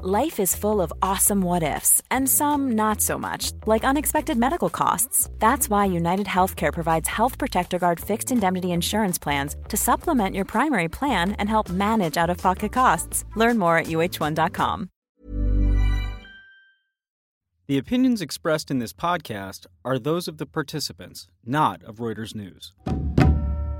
Life is full of awesome what ifs, and some not so much, like unexpected medical costs. That's why United Healthcare provides Health Protector Guard fixed indemnity insurance plans to supplement your primary plan and help manage out of pocket costs. Learn more at uh1.com. The opinions expressed in this podcast are those of the participants, not of Reuters News.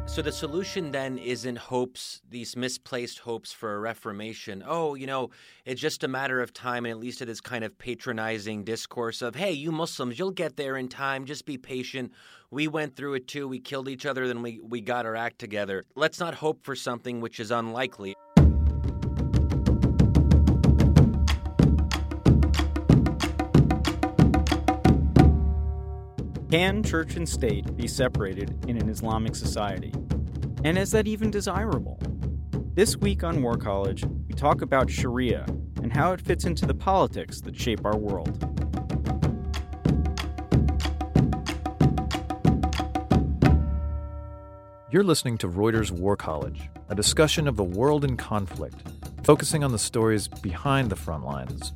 So the solution then isn't hopes, these misplaced hopes for a reformation. Oh, you know, it's just a matter of time, and at least it is kind of patronizing discourse of, hey, you Muslims, you'll get there in time, just be patient. We went through it too. We killed each other, then we, we got our act together. Let's not hope for something which is unlikely. Can church and state be separated in an Islamic society? And is that even desirable? This week on War College, we talk about Sharia and how it fits into the politics that shape our world. You're listening to Reuters War College, a discussion of the world in conflict, focusing on the stories behind the front lines.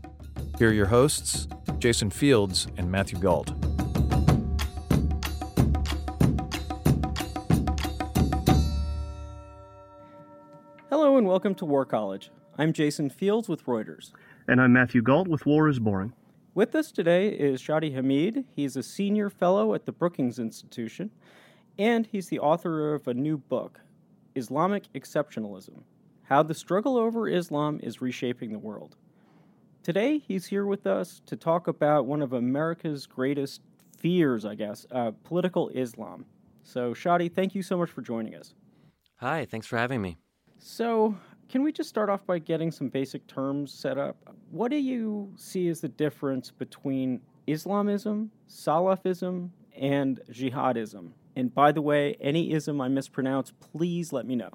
Here are your hosts, Jason Fields and Matthew Gault. Welcome to War College. I'm Jason Fields with Reuters. And I'm Matthew Gault with War is Boring. With us today is Shadi Hamid. He's a senior fellow at the Brookings Institution, and he's the author of a new book, Islamic Exceptionalism How the Struggle Over Islam is Reshaping the World. Today, he's here with us to talk about one of America's greatest fears, I guess, uh, political Islam. So, Shadi, thank you so much for joining us. Hi, thanks for having me. So, can we just start off by getting some basic terms set up? What do you see as the difference between Islamism, Salafism, and jihadism? And by the way, any ism I mispronounce, please let me know.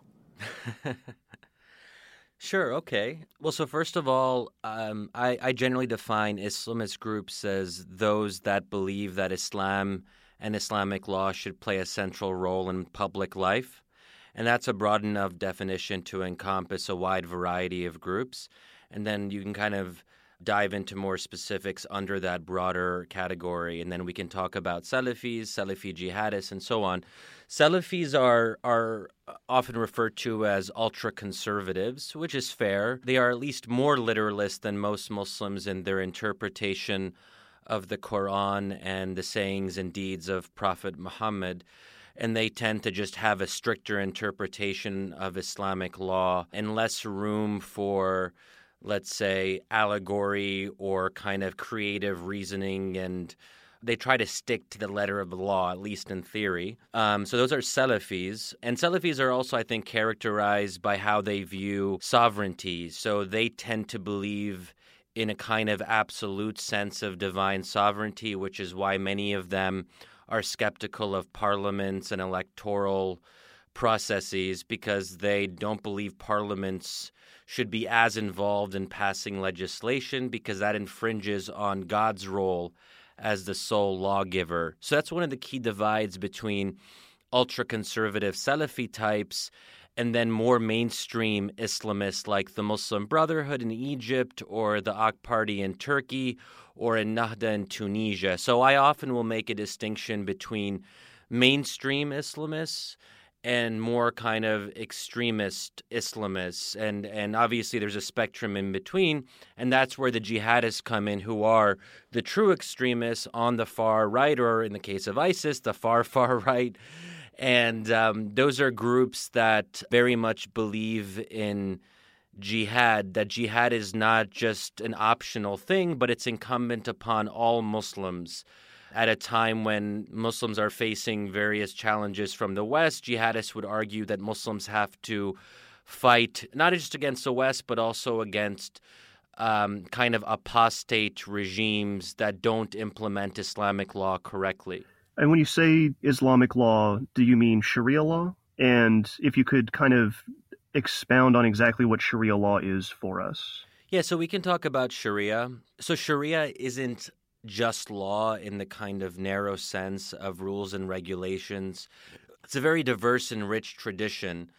Sure, okay. Well, so first of all, um, I, I generally define Islamist groups as those that believe that Islam and Islamic law should play a central role in public life. And that's a broad enough definition to encompass a wide variety of groups. And then you can kind of dive into more specifics under that broader category. And then we can talk about Salafis, Salafi jihadists, and so on. Salafis are, are often referred to as ultra conservatives, which is fair. They are at least more literalist than most Muslims in their interpretation of the Quran and the sayings and deeds of Prophet Muhammad and they tend to just have a stricter interpretation of Islamic law and less room for, let's say, allegory or kind of creative reasoning and they try to stick to the letter of the law, at least in theory. Um, so those are Salafis. And Salafis are also, I think, characterized by how they view sovereignty. So they tend to believe in a kind of absolute sense of divine sovereignty, which is why many of them are skeptical of parliaments and electoral processes because they don't believe parliaments should be as involved in passing legislation because that infringes on God's role as the sole lawgiver. So that's one of the key divides between ultra conservative Salafi types and then more mainstream Islamists like the Muslim Brotherhood in Egypt or the AK Party in Turkey or Ennahda in Tunisia. So I often will make a distinction between mainstream Islamists and more kind of extremist Islamists. And, and obviously, there's a spectrum in between. And that's where the jihadists come in, who are the true extremists on the far right, or in the case of ISIS, the far, far right. And um, those are groups that very much believe in jihad, that jihad is not just an optional thing, but it's incumbent upon all Muslims. At a time when Muslims are facing various challenges from the West, jihadists would argue that Muslims have to fight not just against the West, but also against um, kind of apostate regimes that don't implement Islamic law correctly. And when you say Islamic law, do you mean Sharia law? And if you could kind of expound on exactly what Sharia law is for us. Yeah, so we can talk about Sharia. So Sharia isn't just law in the kind of narrow sense of rules and regulations. It's a very diverse and rich tradition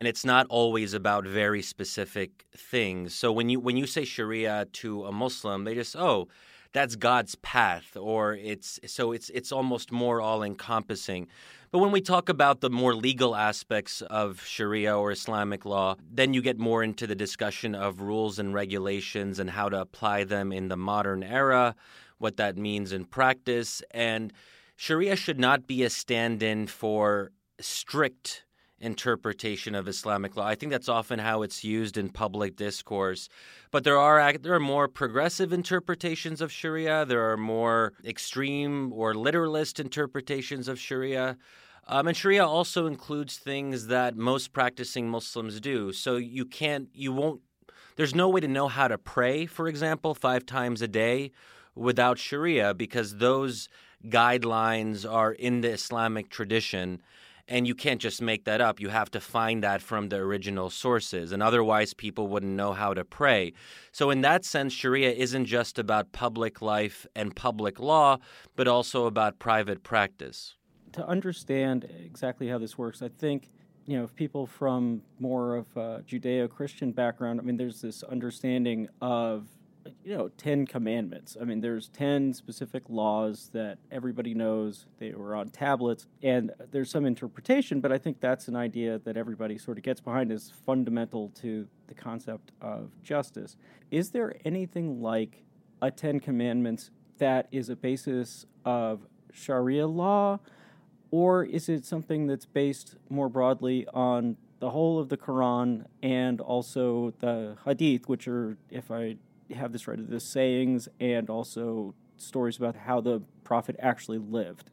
and it's not always about very specific things. So when you when you say Sharia to a Muslim, they just oh, that's God's path, or it's so it's it's almost more all encompassing. But when we talk about the more legal aspects of Sharia or Islamic law, then you get more into the discussion of rules and regulations and how to apply them in the modern era, what that means in practice, and Sharia should not be a stand-in for strict interpretation of Islamic law. I think that's often how it's used in public discourse. But there are there are more progressive interpretations of Sharia. There are more extreme or literalist interpretations of Sharia. Um, and Sharia also includes things that most practicing Muslims do. So you can't, you won't, there's no way to know how to pray, for example, five times a day without Sharia because those guidelines are in the Islamic tradition and you can't just make that up. You have to find that from the original sources, and otherwise, people wouldn't know how to pray. So, in that sense, Sharia isn't just about public life and public law, but also about private practice. To understand exactly how this works, I think you know, if people from more of a Judeo-Christian background, I mean, there's this understanding of you know, 10 commandments. I mean, there's 10 specific laws that everybody knows. They were on tablets, and there's some interpretation, but I think that's an idea that everybody sort of gets behind as fundamental to the concept of justice. Is there anything like a 10 commandments that is a basis of Sharia law, or is it something that's based more broadly on the whole of the Quran and also the Hadith, which are, if I have this right, of the sayings and also stories about how the prophet actually lived.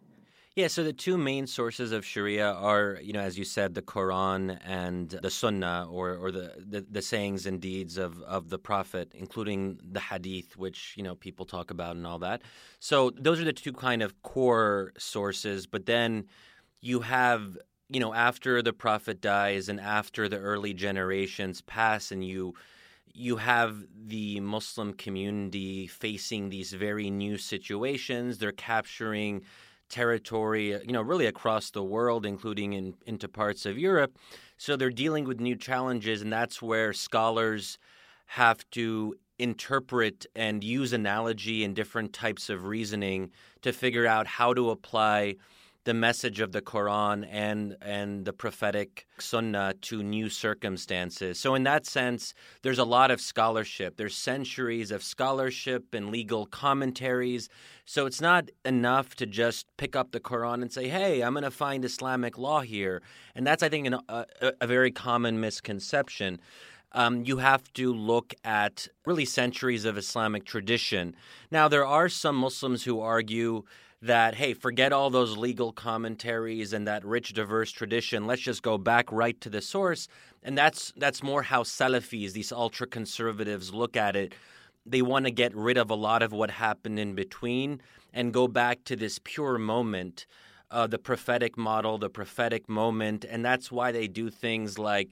Yeah, so the two main sources of Sharia are, you know, as you said, the Quran and the Sunnah, or, or the, the, the, sayings and deeds of, of the Prophet, including the Hadith, which, you know, people talk about and all that. So those are the two kind of core sources. But then you have, you know, after the Prophet dies and after the early generations pass and you – you have the Muslim community facing these very new situations. They're capturing territory, you know, really across the world, including in, into parts of Europe. So they're dealing with new challenges, and that's where scholars have to interpret and use analogy and different types of reasoning to figure out how to apply the message of the Quran and and the prophetic sunnah to new circumstances. So in that sense, there's a lot of scholarship. There's centuries of scholarship and legal commentaries. So it's not enough to just pick up the Quran and say, "Hey, I'm going to find Islamic law here." And that's I think an, a, a very common misconception. Um, you have to look at really centuries of Islamic tradition. Now, there are some Muslims who argue that hey, forget all those legal commentaries and that rich, diverse tradition. Let's just go back right to the source. And that's that's more how Salafis, these ultra conservatives, look at it. They want to get rid of a lot of what happened in between and go back to this pure moment, uh, the prophetic model, the prophetic moment, and that's why they do things like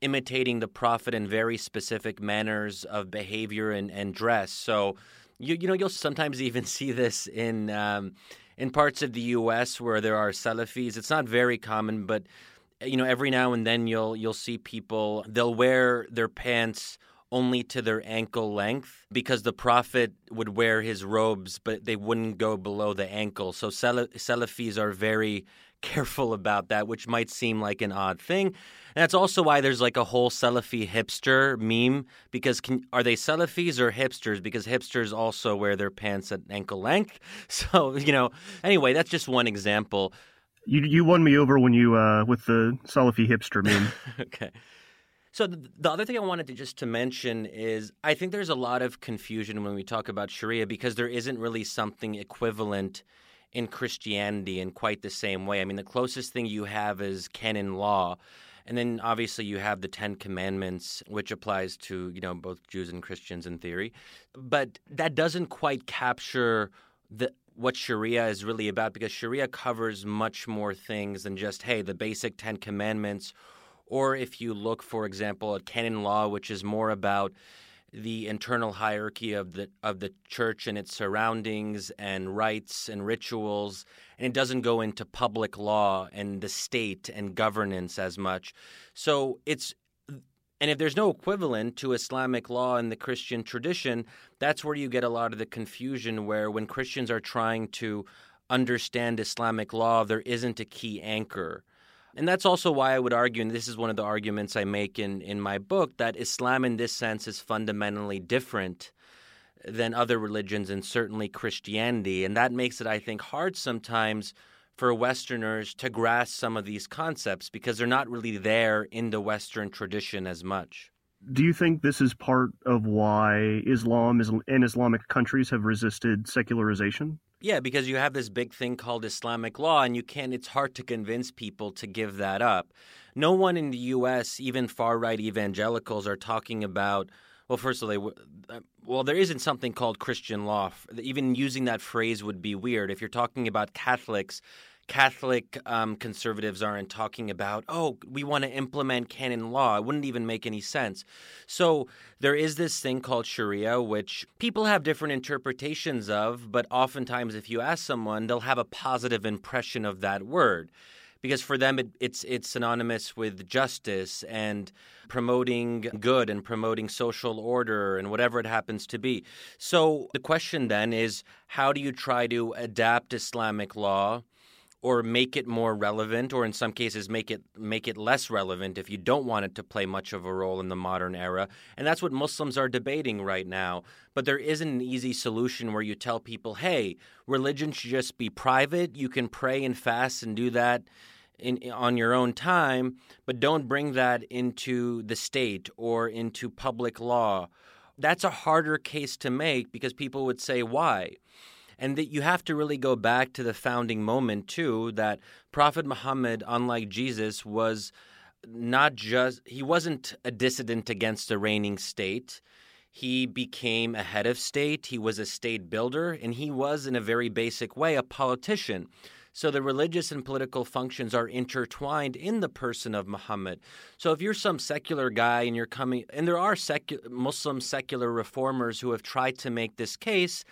imitating the prophet in very specific manners of behavior and, and dress. So you you know you'll sometimes even see this in um, in parts of the U.S. where there are Salafis. It's not very common, but you know every now and then you'll you'll see people they'll wear their pants only to their ankle length because the prophet would wear his robes but they wouldn't go below the ankle so salafis are very careful about that which might seem like an odd thing and that's also why there's like a whole Salafi hipster meme because can, are they Salafis or hipsters? Because hipsters also wear their pants at ankle length. So you know, anyway, that's just one example. You you won me over when you uh, with the Salafi hipster meme. okay. So the other thing I wanted to just to mention is I think there's a lot of confusion when we talk about Sharia because there isn't really something equivalent in Christianity in quite the same way. I mean, the closest thing you have is canon law, and then obviously you have the Ten Commandments, which applies to you know both Jews and Christians in theory, but that doesn't quite capture the what Sharia is really about because Sharia covers much more things than just hey the basic Ten Commandments, or if you look for example at canon law, which is more about the internal hierarchy of the of the church and its surroundings and rites and rituals and it doesn't go into public law and the state and governance as much. So it's and if there's no equivalent to Islamic law in the Christian tradition that's where you get a lot of the confusion where when Christians are trying to understand Islamic law there isn't a key anchor and that's also why I would argue, and this is one of the arguments I make in, in my book, that Islam in this sense is fundamentally different than other religions and certainly Christianity. And that makes it, I think, hard sometimes for Westerners to grasp some of these concepts because they're not really there in the Western tradition as much. Do you think this is part of why Islam and Islamic countries have resisted secularization? Yeah, because you have this big thing called Islamic law, and you can't, it's hard to convince people to give that up. No one in the U.S., even far right evangelicals, are talking about, well, first of all, they, uh, well, there isn't something called Christian law. Even using that phrase would be weird. If you're talking about Catholics, Catholic um, conservatives aren't talking about, oh, we want to implement canon law. It wouldn't even make any sense. So there is this thing called Sharia, which people have different interpretations of, but oftentimes if you ask someone, they'll have a positive impression of that word. Because for them, it, it's it's synonymous with justice and promoting good and promoting social order and whatever it happens to be. So the question then is, how do you try to adapt Islamic law or make it more relevant or in some cases make it make it less relevant if you don't want it to play much of a role in the modern era. And that's what muslims are debating right now. But there isn't an easy solution where you tell people hey religion should just be private. You can pray and fast and do that in, on your own time but don't bring that into the state or into public law. That's a harder case to make because people would say why and that you have to really go back to the founding moment too that prophet muhammad unlike jesus was not just he wasn't a dissident against the reigning state. He became a head of state. He was a state builder and he was in a very basic way a politician. So the religious and political functions are intertwined in the person of Muhammad. So if you're some secular guy and you're coming, and there are secu- Muslim secular reformers who have tried to make this case,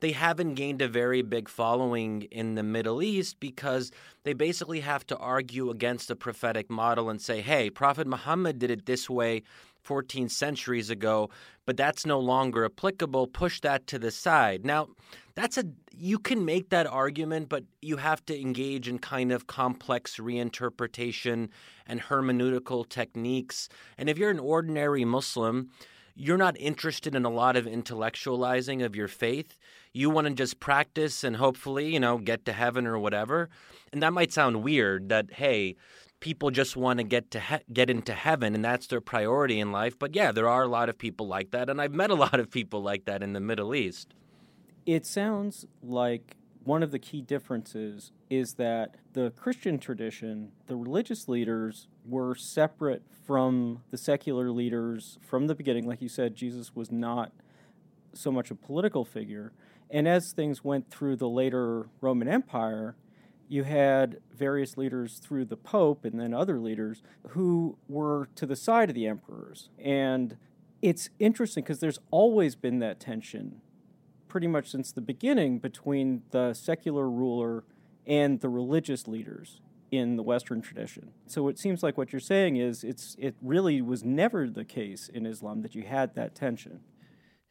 they haven't gained a very big following in the Middle East because they basically have to argue against the prophetic model and say, hey, Prophet Muhammad did it this way 14 centuries ago, but that's no longer applicable. Push that to the side. Now, that's a you can make that argument, but you have to engage in kind of complex reinterpretation and hermeneutical techniques. And if you're an ordinary Muslim, you're not interested in a lot of intellectualizing of your faith you want to just practice and hopefully, you know, get to heaven or whatever. And that might sound weird that, hey, people just want to get to he- get into heaven and that's their priority in life. But yeah, there are a lot of people like that. And I've met a lot of people like that in the Middle East. It sounds like one of the key differences is that the Christian tradition, the religious leaders were separate from the secular leaders from the beginning. Like you said, Jesus was not so much a political figure. And as things went through the later Roman Empire, you had various leaders through the Pope and then other leaders who were to the side of the emperors. And it's interesting because there's always been that tension, pretty much since the beginning, between the secular ruler and the religious leaders in the Western tradition. So it seems like what you're saying is it's it really was never the case in Islam that you had that tension.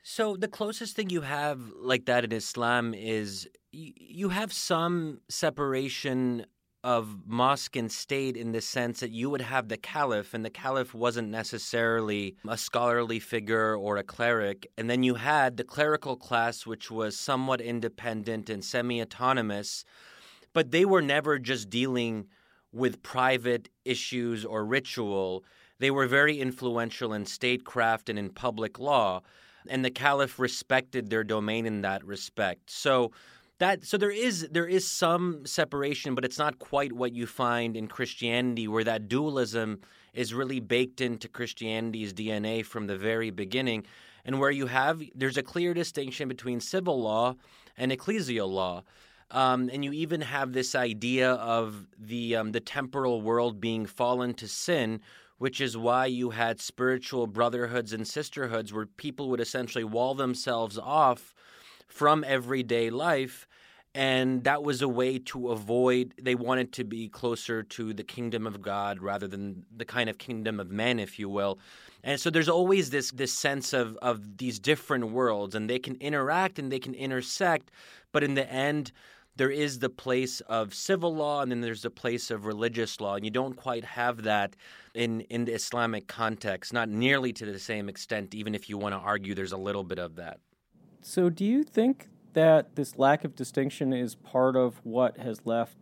So the closest thing you have like that in Islam is you have some separation of mosque and state in the sense that you would have the caliph, and the caliph wasn't necessarily a scholarly figure or a cleric. And then you had the clerical class, which was somewhat independent and semi autonomous, but they were never just dealing with private issues or ritual. They were very influential in statecraft and in public law and the caliph respected their domain in that respect. So that so there is there is some separation, but it's not quite what you find in Christianity, where that dualism is really baked into Christianity's DNA from the very beginning, and where you have there's a clear distinction between civil law and ecclesial law. Um, and you even have this idea of the um, the temporal world being fallen to sin, which is why you had spiritual brotherhoods and sisterhoods where people would essentially wall themselves off from everyday life and that was a way to avoid they wanted to be closer to the kingdom of god rather than the kind of kingdom of men if you will. And so there's always this this sense of of these different worlds and they can interact and they can intersect but in the end there is the place of civil law and then there's the place of religious law and you don't quite have that in in the islamic context not nearly to the same extent even if you want to argue there's a little bit of that so do you think that this lack of distinction is part of what has left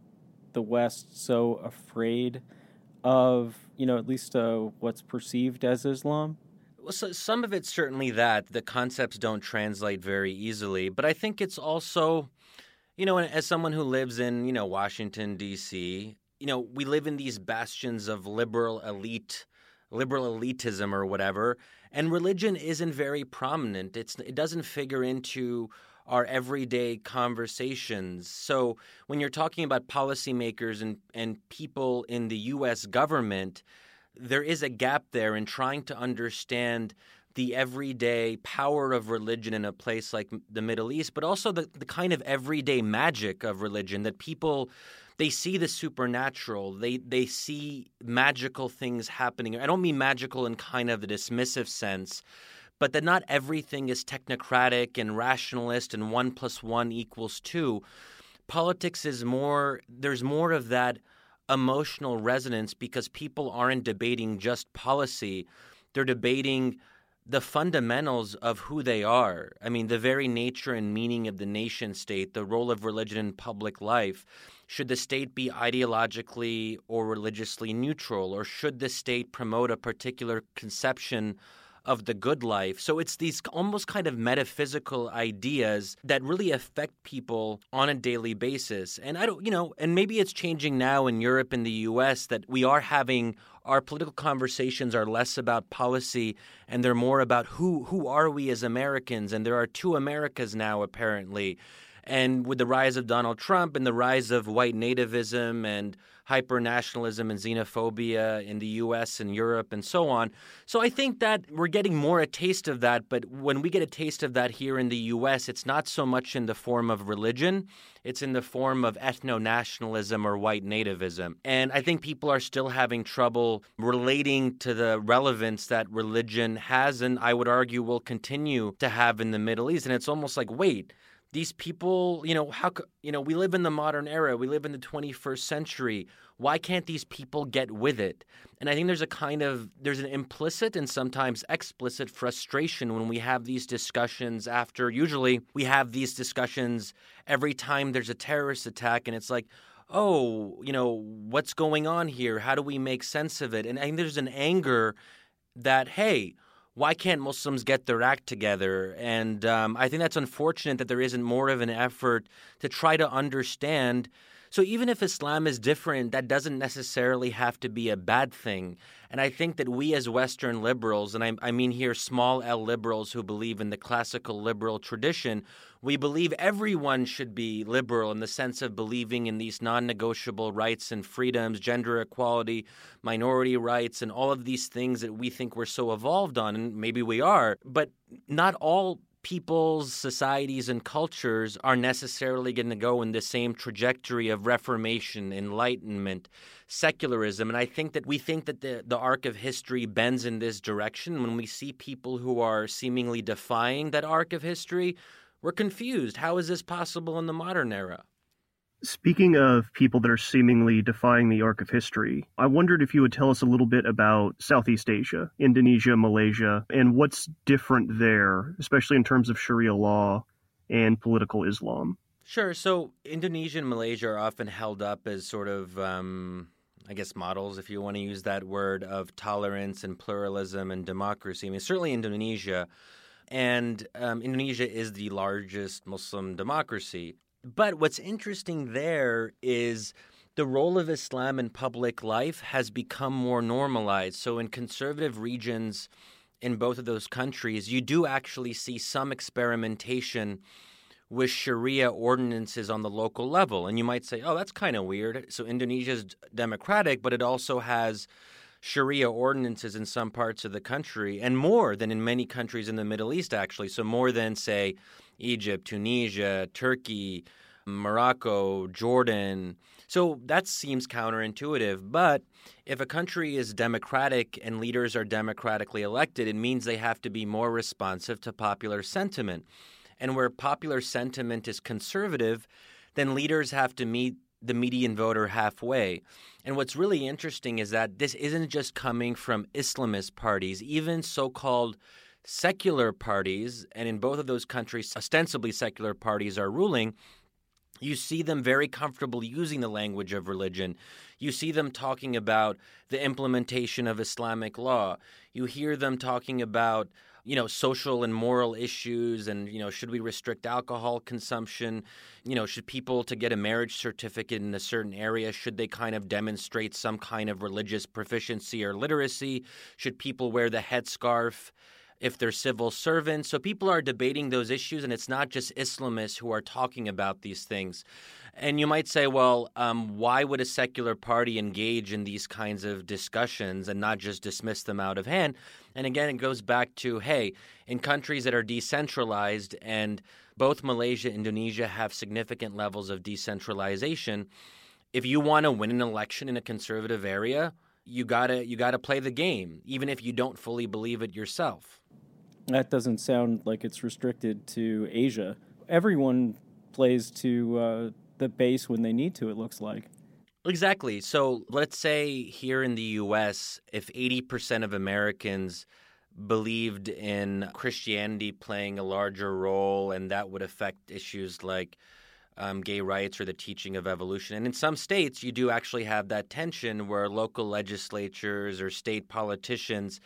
the West so afraid of, you know, at least uh, what's perceived as Islam? Well, so some of it's certainly that the concepts don't translate very easily, but I think it's also, you know, as someone who lives in, you know, Washington D.C., you know, we live in these bastions of liberal elite, liberal elitism or whatever, and religion isn't very prominent. It's it doesn't figure into our everyday conversations. So when you're talking about policymakers and, and people in the US government, there is a gap there in trying to understand the everyday power of religion in a place like the Middle East, but also the, the kind of everyday magic of religion that people they see the supernatural. They they see magical things happening. I don't mean magical in kind of the dismissive sense, but that not everything is technocratic and rationalist and one plus one equals two. Politics is more, there's more of that emotional resonance because people aren't debating just policy, they're debating the fundamentals of who they are. I mean, the very nature and meaning of the nation state, the role of religion in public life. Should the state be ideologically or religiously neutral, or should the state promote a particular conception of the good life. So it's these almost kind of metaphysical ideas that really affect people on a daily basis. And I don't, you know, and maybe it's changing now in Europe and the US that we are having our political conversations are less about policy and they're more about who who are we as Americans and there are two Americas now apparently. And with the rise of Donald Trump and the rise of white nativism and hyper nationalism and xenophobia in the US and Europe and so on. So I think that we're getting more a taste of that, but when we get a taste of that here in the US, it's not so much in the form of religion, it's in the form of ethno nationalism or white nativism. And I think people are still having trouble relating to the relevance that religion has, and I would argue will continue to have in the Middle East. And it's almost like, wait, these people, you know, how you know, we live in the modern era, we live in the 21st century. Why can't these people get with it? And I think there's a kind of there's an implicit and sometimes explicit frustration when we have these discussions after usually we have these discussions every time there's a terrorist attack and it's like oh, you know, what's going on here? How do we make sense of it? And I think there's an anger that, hey, why can't Muslims get their act together? And um, I think that's unfortunate that there isn't more of an effort to try to understand. So even if Islam is different, that doesn't necessarily have to be a bad thing. And I think that we as Western liberals, and I, I mean here small L liberals who believe in the classical liberal tradition, we believe everyone should be liberal in the sense of believing in these non negotiable rights and freedoms, gender equality, minority rights, and all of these things that we think we're so evolved on. And maybe we are, but not all people's societies and cultures are necessarily going to go in the same trajectory of reformation, enlightenment, secularism. And I think that we think that the, the arc of history bends in this direction when we see people who are seemingly defying that arc of history we're confused. How is this possible in the modern era? Speaking of people that are seemingly defying the arc of history, I wondered if you would tell us a little bit about Southeast Asia, Indonesia, Malaysia, and what's different there, especially in terms of Sharia law and political Islam. Sure. So Indonesia and Malaysia are often held up as sort of, um, I guess, models, if you want to use that word, of tolerance and pluralism and democracy. I mean, certainly Indonesia and um, Indonesia is the largest Muslim democracy. But what's interesting there is the role of Islam in public life has become more normalized. So, in conservative regions in both of those countries, you do actually see some experimentation with Sharia ordinances on the local level. And you might say, oh, that's kind of weird. So, Indonesia is democratic, but it also has Sharia ordinances in some parts of the country, and more than in many countries in the Middle East, actually. So, more than, say, Egypt, Tunisia, Turkey, Morocco, Jordan. So that seems counterintuitive. But if a country is democratic and leaders are democratically elected, it means they have to be more responsive to popular sentiment. And where popular sentiment is conservative, then leaders have to meet the median voter halfway. And what's really interesting is that this isn't just coming from Islamist parties, even so called secular parties, and in both of those countries, ostensibly secular parties are ruling. You see them very comfortable using the language of religion. You see them talking about the implementation of Islamic law. You hear them talking about you know social and moral issues and you know should we restrict alcohol consumption? You know should people to get a marriage certificate in a certain area should they kind of demonstrate some kind of religious proficiency or literacy? Should people wear the headscarf if they're civil servants. So people are debating those issues, and it's not just Islamists who are talking about these things. And you might say, well, um, why would a secular party engage in these kinds of discussions and not just dismiss them out of hand? And again, it goes back to hey, in countries that are decentralized, and both Malaysia and Indonesia have significant levels of decentralization, if you want to win an election in a conservative area, you gotta you gotta play the game, even if you don't fully believe it yourself. That doesn't sound like it's restricted to Asia. Everyone plays to uh, the base when they need to, it looks like. Exactly. So let's say here in the US, if 80% of Americans believed in Christianity playing a larger role and that would affect issues like um, gay rights or the teaching of evolution. And in some states, you do actually have that tension where local legislatures or state politicians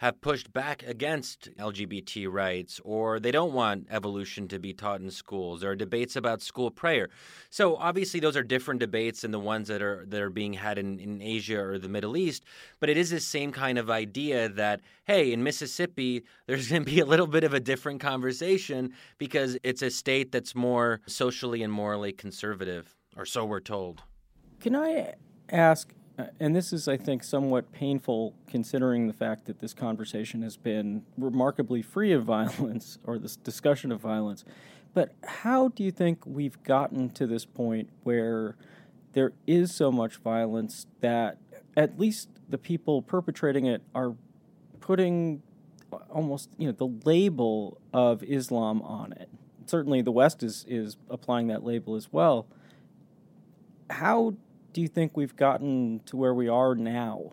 have pushed back against LGBT rights, or they don't want evolution to be taught in schools. There are debates about school prayer. So obviously, those are different debates than the ones that are that are being had in, in Asia or the Middle East. But it is the same kind of idea that hey, in Mississippi, there's going to be a little bit of a different conversation because it's a state that's more socially and morally conservative, or so we're told. Can I ask Uh, and this is, I think, somewhat painful considering the fact that this conversation has been remarkably free of violence or this discussion of violence. But how do you think we've gotten to this point where there is so much violence that at least the people perpetrating it are putting almost you know the label of Islam on it? Certainly, the West is is applying that label as well. How do you think we've gotten to where we are now?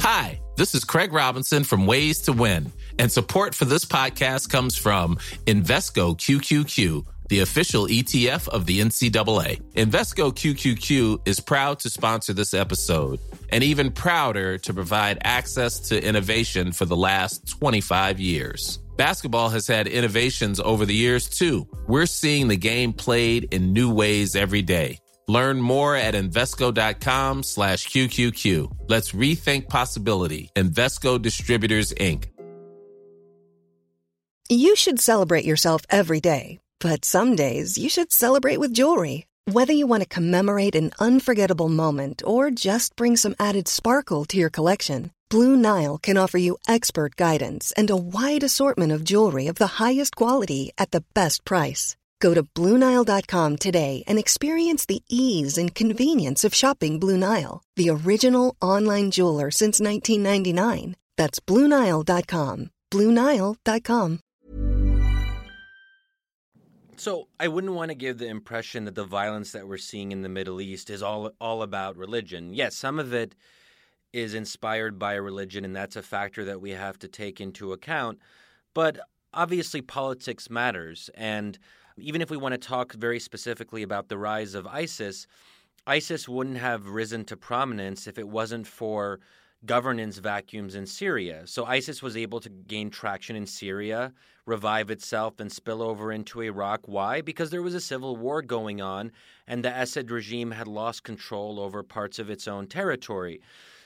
Hi, this is Craig Robinson from Ways to Win, and support for this podcast comes from Invesco QQQ the official ETF of the NCAA. Invesco QQQ is proud to sponsor this episode and even prouder to provide access to innovation for the last 25 years. Basketball has had innovations over the years too. We're seeing the game played in new ways every day. Learn more at Invesco.com slash QQQ. Let's rethink possibility. Invesco Distributors, Inc. You should celebrate yourself every day, but some days you should celebrate with jewelry. Whether you want to commemorate an unforgettable moment or just bring some added sparkle to your collection, Blue Nile can offer you expert guidance and a wide assortment of jewelry of the highest quality at the best price. Go to BlueNile.com today and experience the ease and convenience of shopping Blue Nile, the original online jeweler since 1999. That's BlueNile.com. BlueNile.com. So I wouldn't want to give the impression that the violence that we're seeing in the Middle East is all all about religion. Yes, some of it is inspired by a religion, and that's a factor that we have to take into account. But obviously, politics matters. And even if we want to talk very specifically about the rise of ISIS, ISIS wouldn't have risen to prominence if it wasn't for governance vacuums in Syria. So ISIS was able to gain traction in Syria, revive itself, and spill over into Iraq. Why? Because there was a civil war going on, and the Assad regime had lost control over parts of its own territory.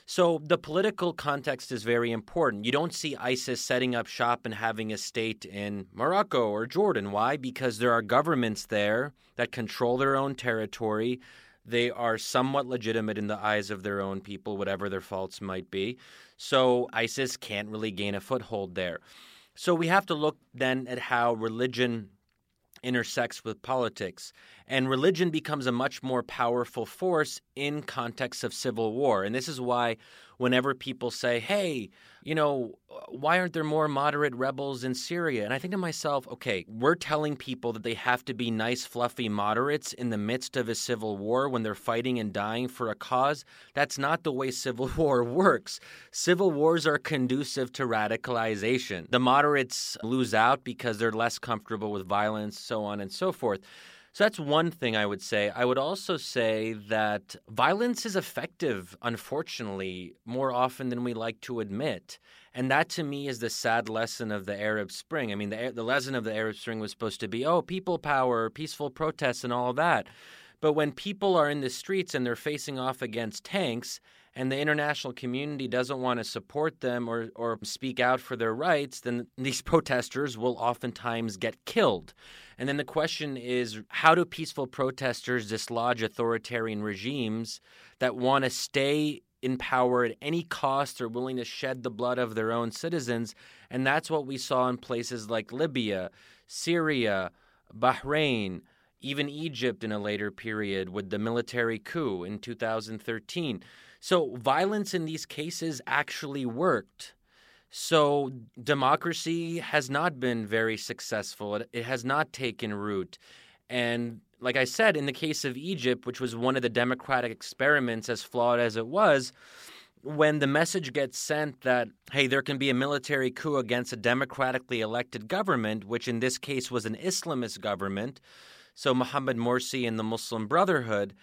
So the political context is very important. You don't see ISIS setting up shop and having a state in Morocco or Jordan. Why? Because there are governments there that control their own territory. They are somewhat legitimate in the eyes of their own people, whatever their faults might be. So ISIS can't really gain a foothold there. So we have to look then at how religion intersects with politics. And religion becomes a much more powerful force in context of civil war. And this is why whenever people say, hey, you know, why aren't there more moderate rebels in Syria? And I think to myself, okay, we're telling people that they have to be nice, fluffy moderates in the midst of a civil war when they're fighting and dying for a cause. That's not the way civil war works. Civil wars are conducive to radicalization. The moderates lose out because they're less comfortable with violence, so on and so forth. So that's one thing I would say. I would also say that violence is effective, unfortunately, more often than we like to admit. And that to me is the sad lesson of the Arab Spring. I mean, the, the lesson of the Arab Spring was supposed to be, oh, people power, peaceful protests, and all that. But when people are in the streets and they're facing off against tanks, and the international community doesn't want to support them or, or speak out for their rights, then these protesters will oftentimes get killed. And then the question is how do peaceful protesters dislodge authoritarian regimes that want to stay in power at any cost or willing to shed the blood of their own citizens? And that's what we saw in places like Libya, Syria, Bahrain, even Egypt in a later period with the military coup in 2013. So violence in these cases actually worked. So democracy has not been very successful. It, it, has not taken root. And like I said, in the case of Egypt, which was one of the democratic experiments, as flawed as it was, when the message gets sent that, hey, there can be a military coup against a democratically elected government, which in this case was an Islamist government, so Mohammed Morsi and the Muslim Brotherhood,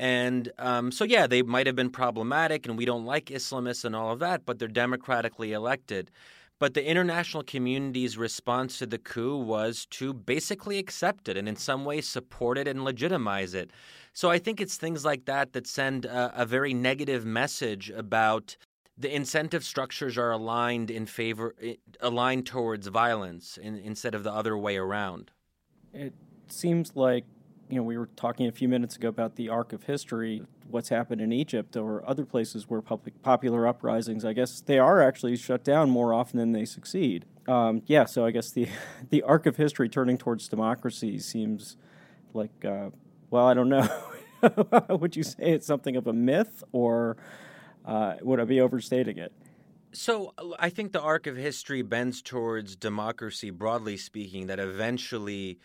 and um, so, yeah, they might have been problematic, and we don't like Islamists and all of that, but they're democratically elected. But the international community's response to the coup was to basically accept it and in some ways support it and legitimize it. So I think it's things like that that send a, a very negative message about the incentive structures are aligned in favor, aligned towards violence in, instead of the other way around. It seems like you know, we were talking a few minutes ago about the arc of history, what's happened in Egypt or other places where public, popular uprisings, I guess they are actually shut down more often than they succeed. Um, yeah, so I guess the the arc of history turning towards democracy seems like, uh, well, I don't know. would you say it's something of a myth, or uh, would I be overstating it? So I think the arc of history bends towards democracy, broadly speaking, that eventually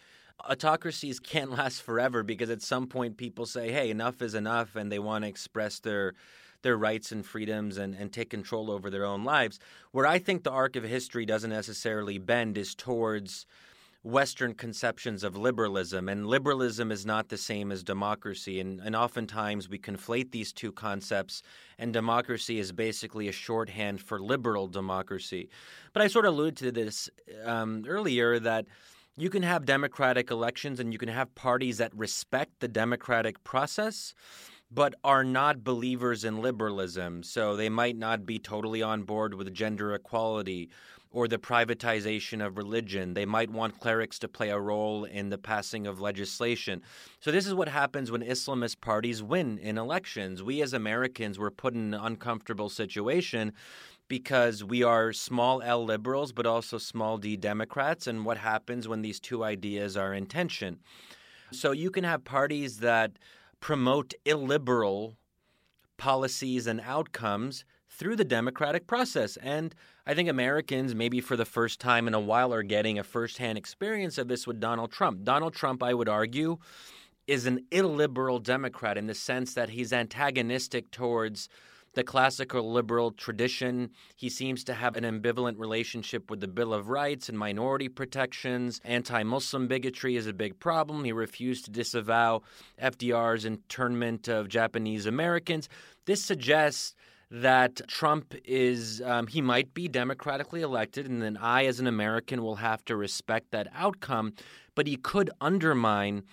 autocracies can't last forever because at some point people say, hey, enough is enough, and they want to express their their rights and freedoms and, and take control over their own lives. Where I think the arc of history doesn't necessarily bend is towards Western conceptions of liberalism. And liberalism is not the same as democracy. And, and oftentimes we conflate these two concepts, and democracy is basically a shorthand for liberal democracy. But I sort of alluded to this um, earlier that you can have democratic elections and you can have parties that respect the democratic process but are not believers in liberalism. So they might not be totally on board with gender equality or the privatization of religion. They might want clerics to play a role in the passing of legislation. So, this is what happens when Islamist parties win in elections. We as Americans were put in an uncomfortable situation because we are small L liberals, but also small D Democrats, and what happens when these two ideas are in tension. So you can have parties that promote illiberal policies and outcomes through the democratic process. And I think Americans, maybe for the first time in a while, are getting a firsthand experience of this with Donald Trump. Donald Trump, I would argue, is an illiberal Democrat in the sense that he's antagonistic towards the classical liberal tradition. He seems to have an ambivalent relationship with the Bill of Rights and minority protections. Anti Muslim bigotry is a big problem. He refused to disavow FDR's internment of Japanese Americans. This suggests that Trump is, um, he might be democratically elected, and then I, as an American, will have to respect that outcome, but he could undermine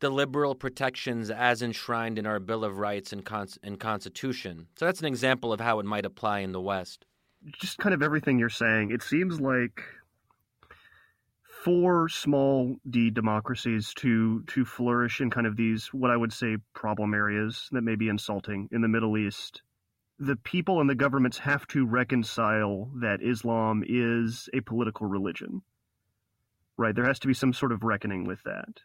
the liberal protections as enshrined in our Bill of Rights and, Con- and Constitution. So that's an example of how it might apply in the West. Just kind of everything you're saying, it seems like for small d democracies to to flourish in kind of these what I would say problem areas that may be insulting in the Middle East, the people and the governments have to reconcile that Islam is a political religion. Right? There has to be some sort of reckoning with that.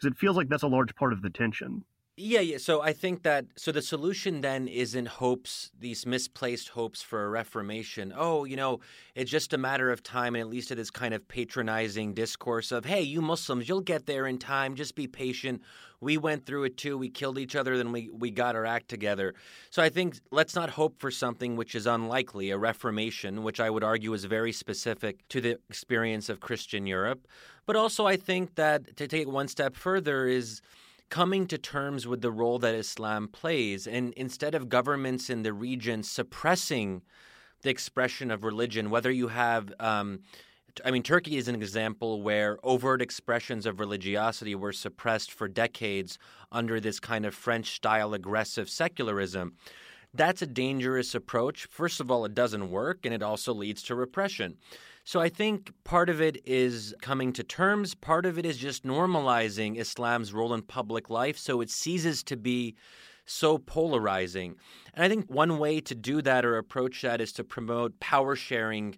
Because it feels like that's a large part of the tension. Yeah, yeah. So I think that so the solution then isn't hopes, these misplaced hopes for a reformation. Oh, you know, it's just a matter of time, and at least it is kind of patronizing discourse of, hey, you Muslims, you'll get there in time. Just be patient. We went through it too. We killed each other, then we we got our act together. So I think let's not hope for something which is unlikely, a reformation, which I would argue is very specific to the experience of Christian Europe. But also, I think that to take it one step further is coming to terms with the role that Islam plays. And instead of governments in the region suppressing the expression of religion, whether you have, um, I mean, Turkey is an example where overt expressions of religiosity were suppressed for decades under this kind of French style aggressive secularism. That's a dangerous approach. First of all, it doesn't work, and it also leads to repression. So I think part of it is coming to terms, part of it is just normalizing Islam's role in public life so it ceases to be so polarizing. And I think one way to do that or approach that is to promote power sharing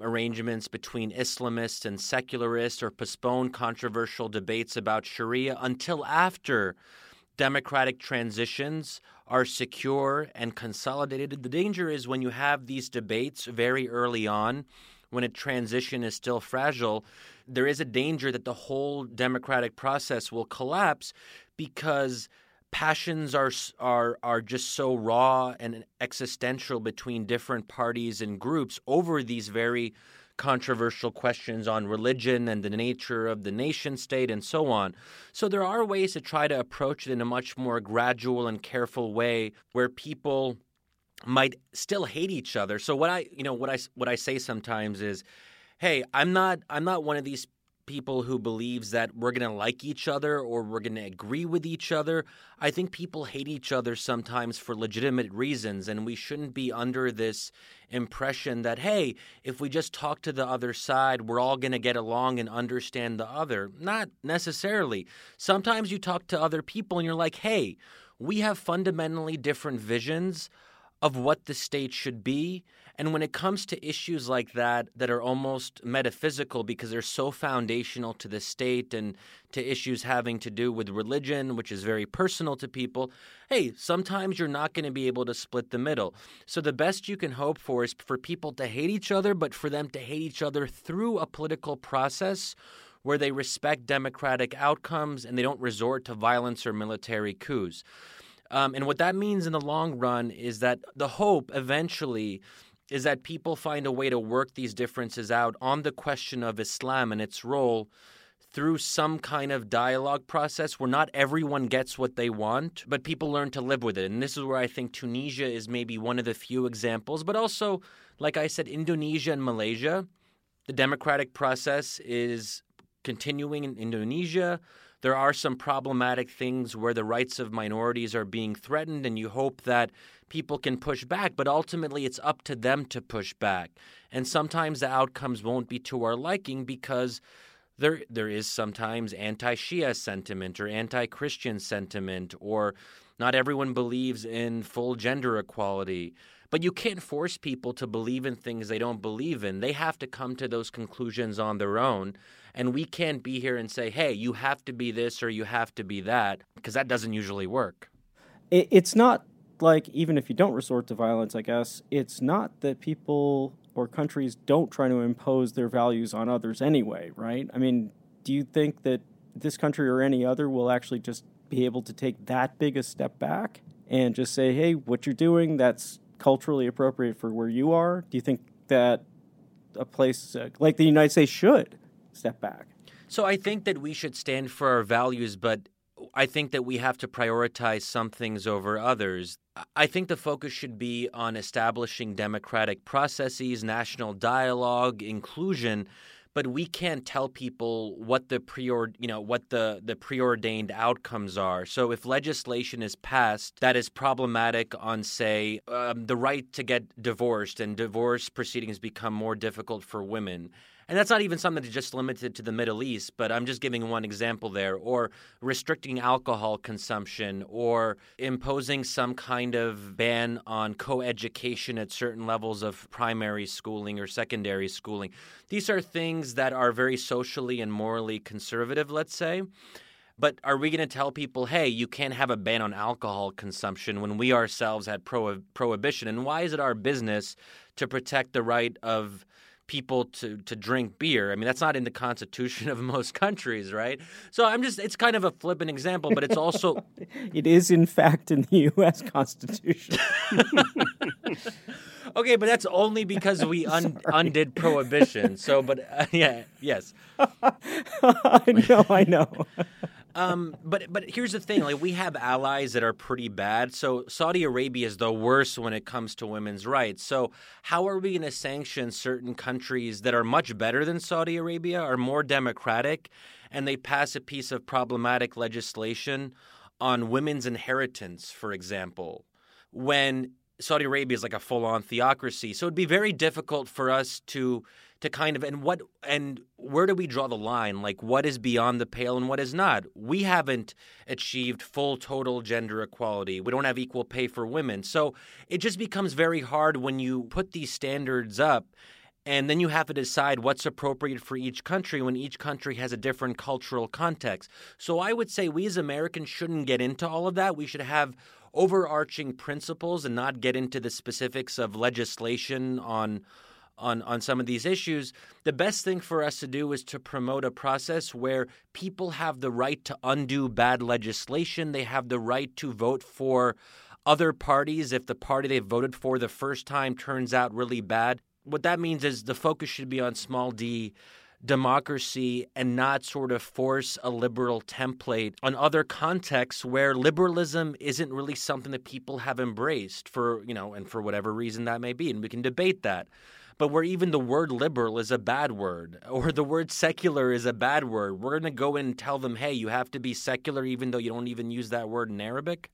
arrangements between Islamists and secularists or postpone controversial debates about Sharia until after democratic transitions are secure and consolidated. The danger is when you have these debates very early on when a transition is still fragile, there is a danger that the whole democratic process will collapse because passions are are are just so raw and existential between different parties and groups over these very controversial questions on religion and the nature of the nation state and so on. So there are ways to try to approach it in a much more gradual and careful way where people might still hate each other. So what I, you know, what I what I say sometimes is, "Hey, I'm not I'm not one of these people who believes that we're going to like each other or we're going to agree with each other. I think people hate each other sometimes for legitimate reasons and we shouldn't be under this impression that hey, if we just talk to the other side, we're all going to get along and understand the other. Not necessarily. Sometimes you talk to other people and you're like, "Hey, we have fundamentally different visions." Of what the state should be. And when it comes to issues like that, that are almost metaphysical because they're so foundational to the state and to issues having to do with religion, which is very personal to people, hey, sometimes you're not going to be able to split the middle. So the best you can hope for is for people to hate each other, but for them to hate each other through a political process where they respect democratic outcomes and they don't resort to violence or military coups. Um, and what that means in the long run is that the hope eventually is that people find a way to work these differences out on the question of Islam and its role through some kind of dialogue process where not everyone gets what they want, but people learn to live with it. And this is where I think Tunisia is maybe one of the few examples, but also, like I said, Indonesia and Malaysia. The democratic process is continuing in Indonesia. There are some problematic things where the rights of minorities are being threatened, and you hope that people can push back, but ultimately it's up to them to push back. And sometimes the outcomes won't be to our liking because there there is sometimes anti-Shia sentiment or anti-Christian sentiment or not everyone believes in full gender equality. But you can't force people to believe in things they don't believe in. They have to come to those conclusions on their own. And we can't be here and say, hey, you have to be this or you have to be that, because that doesn't usually work. It's not like, even if you don't resort to violence, I guess, it's not that people or countries don't try to impose their values on others anyway, right? I mean, do you think that this country or any other will actually just be able to take that big a step back and just say, hey, what you're doing, that's culturally appropriate for where you are? Do you think that a place uh, like the United States should step back? So I think that we should stand for our values, but I think that we have to prioritize some things over others. I think the focus should be on establishing democratic processes, national dialogue, inclusion, but we can't tell people what the preord you know what the the preordained outcomes are. So if legislation is passed that is problematic on say um, the right to get divorced and divorce proceedings become more difficult for women And that's not even something that's just limited to the Middle East, but I'm just giving one example there, or restricting alcohol consumption, or imposing some kind of ban on co education at certain levels of primary schooling or secondary schooling. These are things that are very socially and morally conservative, let's say. But are we going to tell people, hey, you can't have a ban on alcohol consumption when we ourselves had pro- prohibition? And why is it our business to protect the right of people to, to drink beer? I mean, that's not in the constitution of most countries, right? So I'm just, it's kind of a flippant example, but it's also. it is, in fact, in the U.S. Constitution. okay, but that's only because we un- undid prohibition. So, but uh, yeah, yes. I know, I know. Um, but but here's the thing: like we have allies that are pretty bad. So Saudi Arabia is the worst when it comes to women's rights. So how are we going to sanction certain countries that are much better than Saudi Arabia, are more democratic, and they pass a piece of problematic legislation on women's inheritance, for example, when Saudi Arabia is like a full-on theocracy. So it'd be very difficult for us to to kind of and what and where do we draw the line? Like what is beyond the pale and what is not? We haven't achieved full total gender equality. We don't have equal pay for women. So it just becomes very hard when you put these standards up and then you have to decide what's appropriate for each country when each country has a different cultural context. So i would say we as americans shouldn't get into all of that. We should have overarching principles and not get into the specifics of legislation on on, on some of these issues, the best thing for us to do is to promote a process where people have the right to undo bad legislation. They have the right to vote for other parties if the party they voted for the first time turns out really bad. What that means is the focus should be on small d democracy and not sort of force a liberal template on other contexts where liberalism isn't really something that people have embraced for, you know, and for whatever reason that may be. And we can debate that but where even the word liberal is a bad word or the word secular is a bad word, we're going to go in and tell them, hey, you have to be secular even though you don't even use that word in Arabic?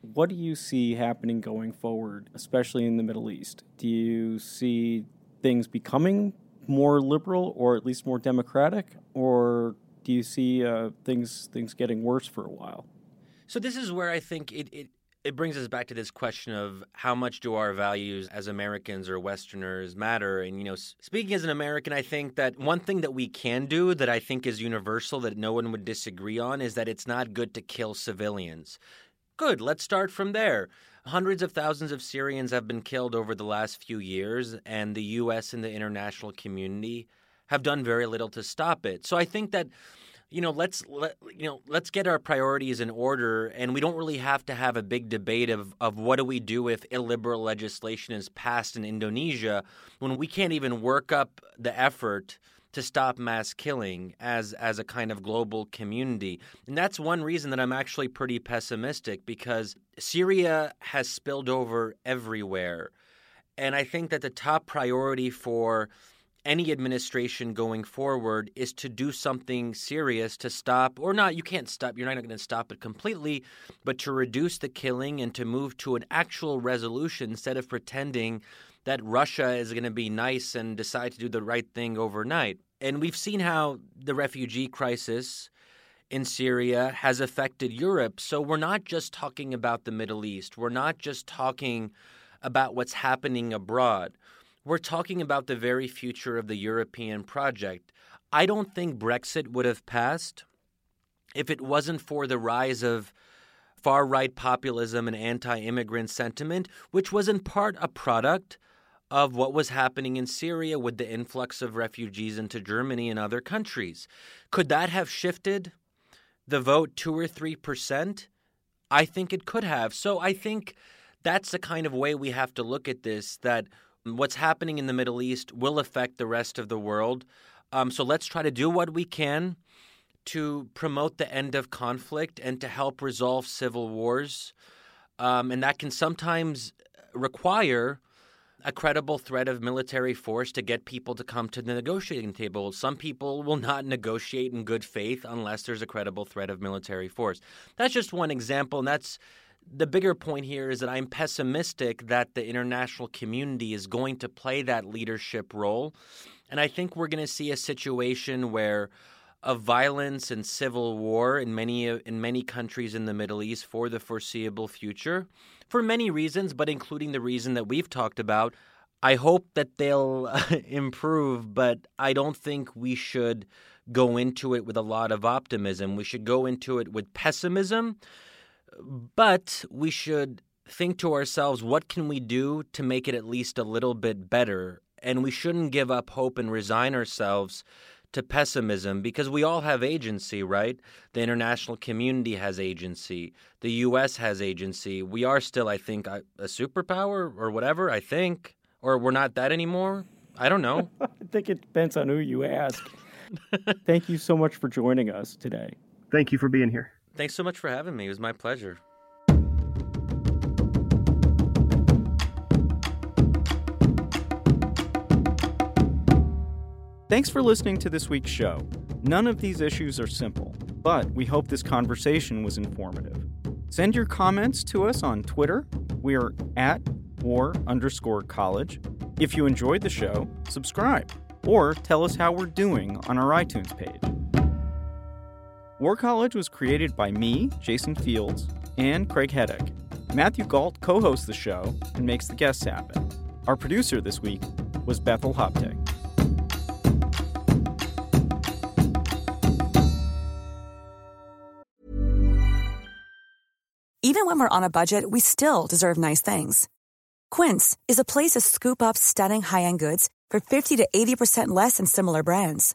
What do you see happening going forward, especially in the Middle East? Do you see things becoming more liberal or at least more democratic, or do you see uh, things things getting worse for a while? So this is where I think it, it it brings us back to this question of how much do our values as Americans or Westerners matter? And, you know, speaking as an American, I think that one thing that we can do that I think is universal that no one would disagree on is that it's not good to kill civilians. Good, let's start from there. Hundreds of thousands of Syrians have been killed over the last few years, and the U.S. and the international community have done very little to stop it. So I think that you know let's let, you know let's get our priorities in order and we don't really have to have a big debate of of what do we do if illiberal legislation is passed in Indonesia when we can't even work up the effort to stop mass killing as as a kind of global community. And that's one reason that I'm actually pretty pessimistic because Syria has spilled over everywhere. And I think that the top priority for any administration going forward is to do something serious to stop, or not, you can't stop, you're not going to stop it completely, but to reduce the killing and to move to an actual resolution instead of pretending that Russia is going to be nice and decide to do the right thing overnight. And we've seen how the refugee crisis in Syria has affected Europe. So we're not just talking about the Middle East, we're not just talking about what's happening abroad we're talking about the very future of the European project. I don't think Brexit would have passed if it wasn't for the rise of far right populism and anti immigrant sentiment, which was in part a product of what was happening in Syria with the influx of refugees into Germany and other countries. Could that have shifted the vote two or three percent? I think it could have. So I think that's the kind of way we have to look at this that what's happening in the Middle East will affect the rest of the world. Um, so let's try to do what we can to promote the end of conflict and to help resolve civil wars. Um, and that can sometimes require a credible threat of military force to get people to come to the negotiating table. Some people will not negotiate in good faith unless there's a credible threat of military force. That's just one example, and that's the bigger point here is that I'm pessimistic that the international community is going to play that leadership role. And I think we're going to see a situation where of violence and civil war in many in many countries in the Middle East for the foreseeable future for many reasons but including the reason that we've talked about I hope that they'll improve but I don't think we should go into it with a lot of optimism we should go into it with pessimism but we should think to ourselves what can we do to make it at least a little bit better and we shouldn't give up hope and resign ourselves to pessimism because we all have agency, right? The international community has agency. The U.S. has agency. We are still, I think, a, a superpower or whatever, I think. Or we're not that anymore. I don't know. I think it depends on who you ask. Thank you so much for joining us today. Thank you for being here. Thanks so much for having me. It was my pleasure. Thanks for listening to this week's show. None of these issues are simple, but we hope this conversation was informative. Send your comments to us on Twitter. We are at war underscore college. If you enjoyed the show, subscribe or tell us how we're doing on our iTunes page. War College was created by me, Jason Fields, and Craig Heddick. Matthew Gault co hosts the show and makes the guests happen. Our producer this week was Bethel Habte. Even when we're on a budget, we still deserve nice things. Quince is a place to scoop up stunning high end goods for 50 to 80% less than similar brands.